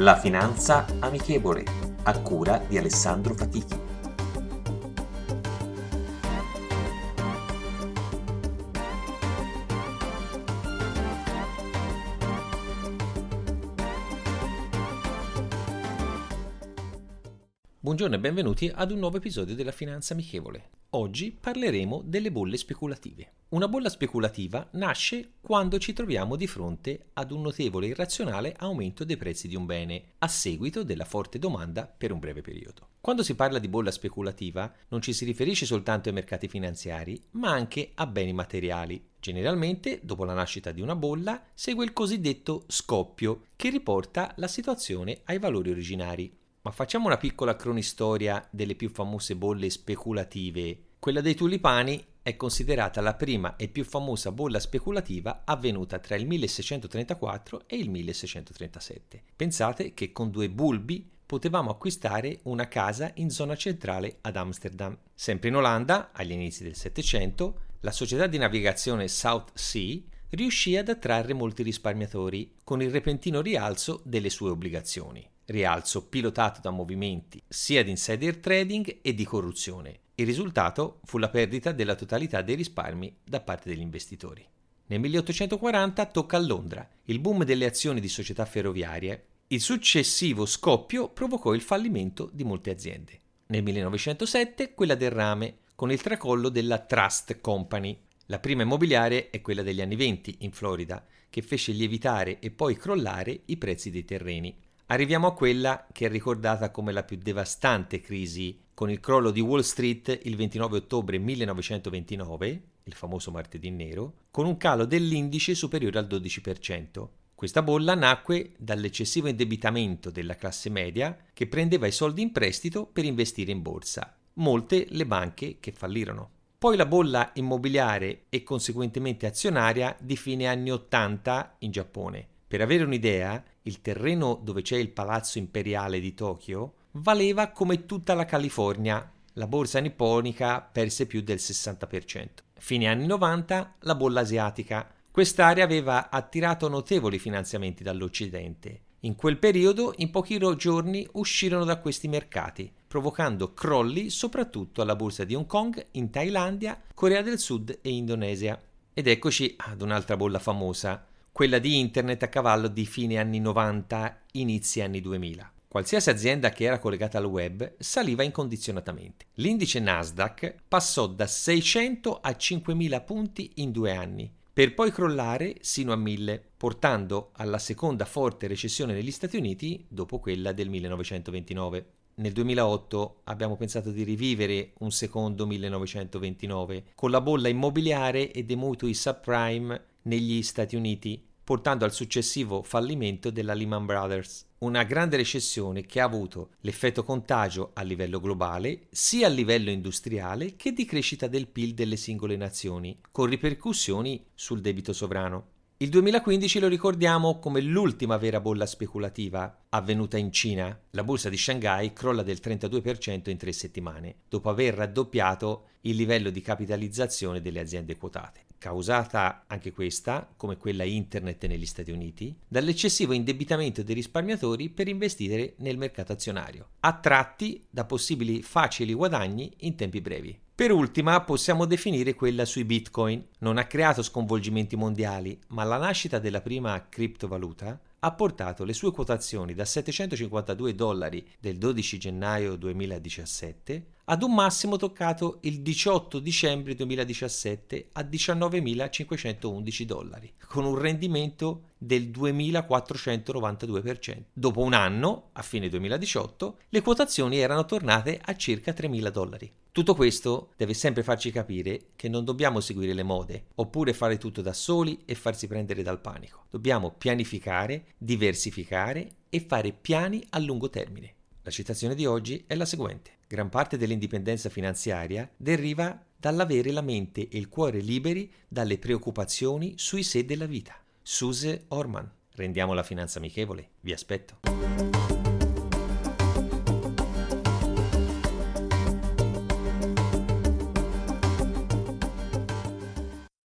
La finanza amichevole, a cura di Alessandro Fatichi. Buongiorno e benvenuti ad un nuovo episodio della Finanza Amichevole. Oggi parleremo delle bolle speculative. Una bolla speculativa nasce quando ci troviamo di fronte ad un notevole e irrazionale aumento dei prezzi di un bene, a seguito della forte domanda per un breve periodo. Quando si parla di bolla speculativa non ci si riferisce soltanto ai mercati finanziari, ma anche a beni materiali. Generalmente, dopo la nascita di una bolla, segue il cosiddetto scoppio, che riporta la situazione ai valori originari. Ma facciamo una piccola cronistoria delle più famose bolle speculative. Quella dei tulipani è considerata la prima e più famosa bolla speculativa avvenuta tra il 1634 e il 1637. Pensate che con due bulbi potevamo acquistare una casa in zona centrale ad Amsterdam. Sempre in Olanda, agli inizi del Settecento, la società di navigazione South Sea riuscì ad attrarre molti risparmiatori con il repentino rialzo delle sue obbligazioni rialzo pilotato da movimenti sia di insider trading e di corruzione. Il risultato fu la perdita della totalità dei risparmi da parte degli investitori. Nel 1840 tocca a Londra il boom delle azioni di società ferroviarie. Il successivo scoppio provocò il fallimento di molte aziende. Nel 1907 quella del rame, con il tracollo della Trust Company. La prima immobiliare è quella degli anni 20 in Florida, che fece lievitare e poi crollare i prezzi dei terreni. Arriviamo a quella che è ricordata come la più devastante crisi con il crollo di Wall Street il 29 ottobre 1929, il famoso martedì nero, con un calo dell'indice superiore al 12%. Questa bolla nacque dall'eccessivo indebitamento della classe media che prendeva i soldi in prestito per investire in borsa. Molte le banche che fallirono. Poi la bolla immobiliare e conseguentemente azionaria di fine anni 80 in Giappone. Per avere un'idea, il terreno dove c'è il palazzo imperiale di Tokyo, valeva come tutta la California. La borsa nipponica perse più del 60%. Fine anni 90 la bolla asiatica. Quest'area aveva attirato notevoli finanziamenti dall'Occidente. In quel periodo, in pochi giorni, uscirono da questi mercati, provocando crolli soprattutto alla borsa di Hong Kong, in Thailandia, Corea del Sud e Indonesia. Ed eccoci ad un'altra bolla famosa, quella di Internet a cavallo di fine anni 90, inizi anni 2000. Qualsiasi azienda che era collegata al web saliva incondizionatamente. L'indice Nasdaq passò da 600 a 5.000 punti in due anni, per poi crollare sino a 1000, portando alla seconda forte recessione negli Stati Uniti dopo quella del 1929. Nel 2008 abbiamo pensato di rivivere un secondo 1929 con la bolla immobiliare e dei mutui subprime negli Stati Uniti portando al successivo fallimento della Lehman Brothers. Una grande recessione che ha avuto l'effetto contagio a livello globale, sia a livello industriale che di crescita del PIL delle singole nazioni, con ripercussioni sul debito sovrano. Il 2015 lo ricordiamo come l'ultima vera bolla speculativa avvenuta in Cina. La borsa di Shanghai crolla del 32% in tre settimane, dopo aver raddoppiato il livello di capitalizzazione delle aziende quotate causata anche questa, come quella internet negli Stati Uniti, dall'eccessivo indebitamento dei risparmiatori per investire nel mercato azionario, attratti da possibili facili guadagni in tempi brevi. Per ultima possiamo definire quella sui bitcoin. Non ha creato sconvolgimenti mondiali, ma la nascita della prima criptovaluta ha portato le sue quotazioni da 752 dollari del 12 gennaio 2017 ad un massimo toccato il 18 dicembre 2017 a 19.511 dollari, con un rendimento del 2.492%. Dopo un anno, a fine 2018, le quotazioni erano tornate a circa 3.000 dollari. Tutto questo deve sempre farci capire che non dobbiamo seguire le mode, oppure fare tutto da soli e farsi prendere dal panico. Dobbiamo pianificare, diversificare e fare piani a lungo termine. La citazione di oggi è la seguente. Gran parte dell'indipendenza finanziaria deriva dall'avere la mente e il cuore liberi dalle preoccupazioni sui sé della vita. Suse Orman. Rendiamo la finanza amichevole. Vi aspetto.